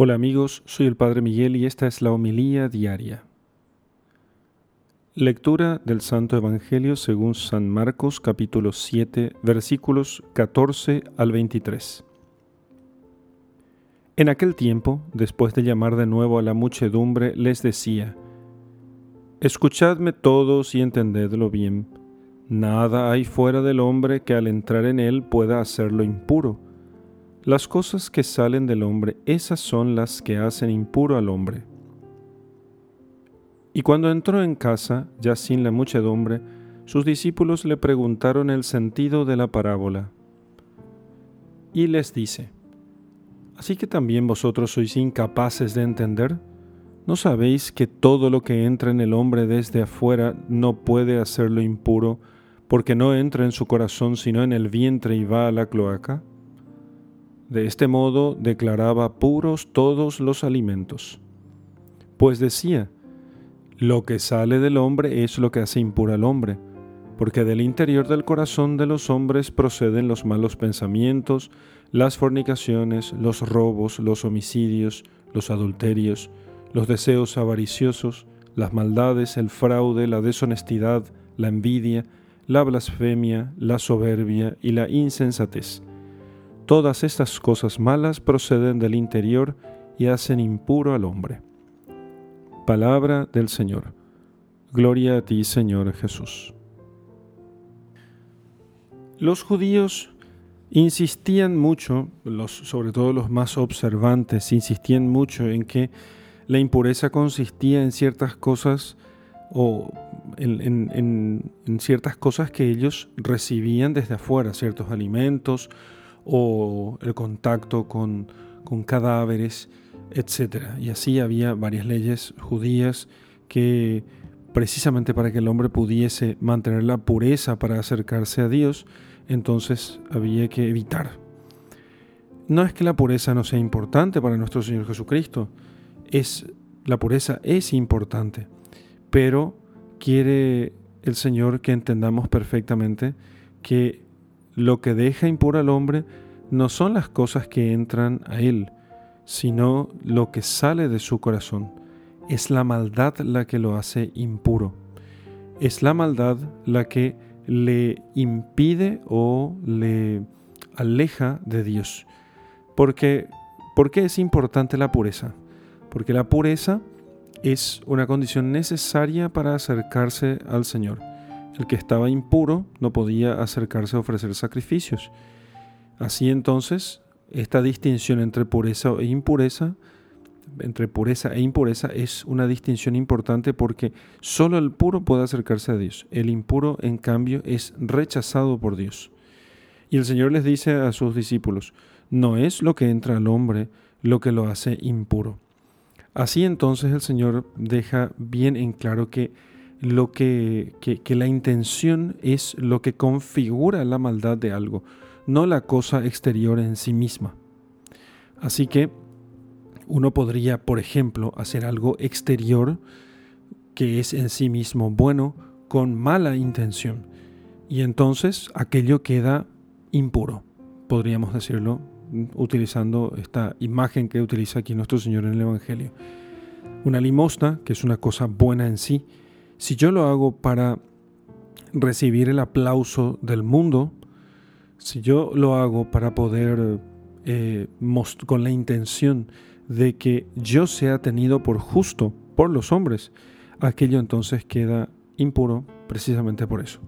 Hola amigos, soy el Padre Miguel y esta es la homilía diaria. Lectura del Santo Evangelio según San Marcos capítulo 7 versículos 14 al 23. En aquel tiempo, después de llamar de nuevo a la muchedumbre, les decía, Escuchadme todos y entendedlo bien. Nada hay fuera del hombre que al entrar en él pueda hacerlo impuro las cosas que salen del hombre, esas son las que hacen impuro al hombre. Y cuando entró en casa, ya sin la muchedumbre, sus discípulos le preguntaron el sentido de la parábola. Y les dice, ¿Así que también vosotros sois incapaces de entender? ¿No sabéis que todo lo que entra en el hombre desde afuera no puede hacerlo impuro, porque no entra en su corazón sino en el vientre y va a la cloaca? De este modo declaraba puros todos los alimentos. Pues decía, lo que sale del hombre es lo que hace impuro al hombre, porque del interior del corazón de los hombres proceden los malos pensamientos, las fornicaciones, los robos, los homicidios, los adulterios, los deseos avariciosos, las maldades, el fraude, la deshonestidad, la envidia, la blasfemia, la soberbia y la insensatez Todas estas cosas malas proceden del interior y hacen impuro al hombre. Palabra del Señor. Gloria a ti, Señor Jesús. Los judíos insistían mucho, sobre todo los más observantes, insistían mucho en que la impureza consistía en ciertas cosas o en ciertas cosas que ellos recibían desde afuera, ciertos alimentos o el contacto con, cadáveres, etc. Y así había varias leyes judías que precisamente para que el hombre pudiese mantener la pureza para acercarse a Dios, entonces había que evitar. No es que la pureza no sea importante para nuestro Señor Jesucristo, es la pureza es importante, pero quiere el Señor que entendamos perfectamente que lo que deja impuro al hombre no son las cosas que entran a él, sino lo que sale de su corazón. Es la maldad la que lo hace impuro. Es la maldad la que le impide o le aleja de Dios. Porque, ¿Por qué es importante la pureza? Porque la pureza es una condición necesaria para acercarse al Señor. El que estaba impuro no podía acercarse a ofrecer sacrificios. Así entonces, esta distinción entre pureza e impureza, entre pureza e impureza, es una distinción importante porque solo el puro puede acercarse a Dios. El impuro, en cambio, es rechazado por Dios. Y el Señor les dice a sus discípulos, no es lo que entra al hombre lo que lo hace impuro. Así entonces el Señor deja bien en claro que lo que, que, la intención es lo que configura la maldad de algo, no la cosa exterior en sí misma. Así que uno podría, por ejemplo, hacer algo exterior que es en sí mismo bueno con mala intención y entonces aquello queda impuro, podríamos decirlo utilizando esta imagen que utiliza aquí nuestro Señor en el Evangelio. Una limosna, que es una cosa buena en sí, si yo lo hago para recibir el aplauso del mundo, si yo lo hago para poder, eh, con la intención de que yo sea tenido por justo por los hombres, aquello entonces queda impuro precisamente por eso.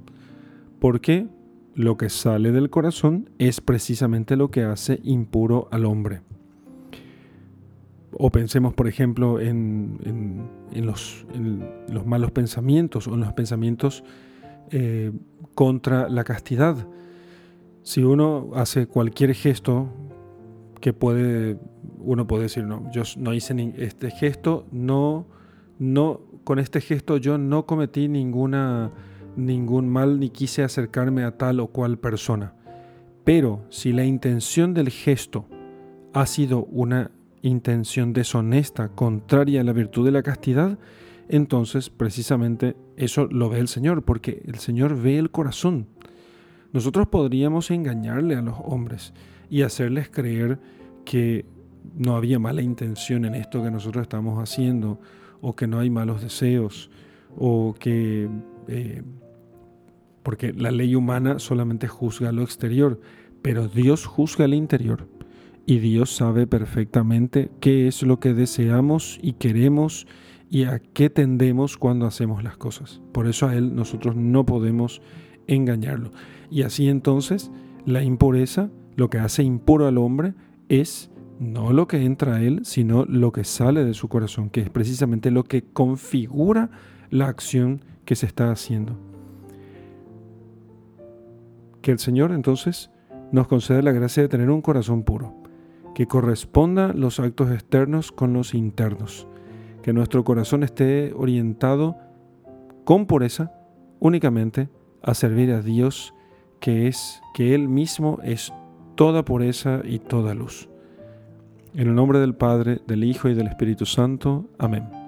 Porque lo que sale del corazón es precisamente lo que hace impuro al hombre. O pensemos, por ejemplo, en, los, malos pensamientos o en los pensamientos eh, contra la castidad. Si uno hace cualquier gesto que puede, uno puede decir, no, yo no hice este gesto, no, no, con este gesto yo no cometí ninguna, ningún mal ni quise acercarme a tal o cual persona. Pero si la intención del gesto ha sido una intención deshonesta, contraria a la virtud de la castidad, entonces precisamente eso lo ve el Señor, porque el Señor ve el corazón. Nosotros podríamos engañarle a los hombres y hacerles creer que no había mala intención en esto que nosotros estamos haciendo, o que no hay malos deseos, o que... Eh, porque la ley humana solamente juzga lo exterior, pero Dios juzga el interior. Y Dios sabe perfectamente qué es lo que deseamos y queremos y a qué tendemos cuando hacemos las cosas. Por eso a Él nosotros no podemos engañarlo. Y así entonces la impureza, lo que hace impuro al hombre, es no lo que entra a él, sino lo que sale de su corazón, que es precisamente lo que configura la acción que se está haciendo. Que el Señor entonces nos conceda la gracia de tener un corazón puro, que corresponda los actos externos con los internos, que nuestro corazón esté orientado con pureza únicamente a servir a Dios, que es que Él mismo es toda pureza y toda luz. En el nombre del Padre, del Hijo y del Espíritu Santo. Amén.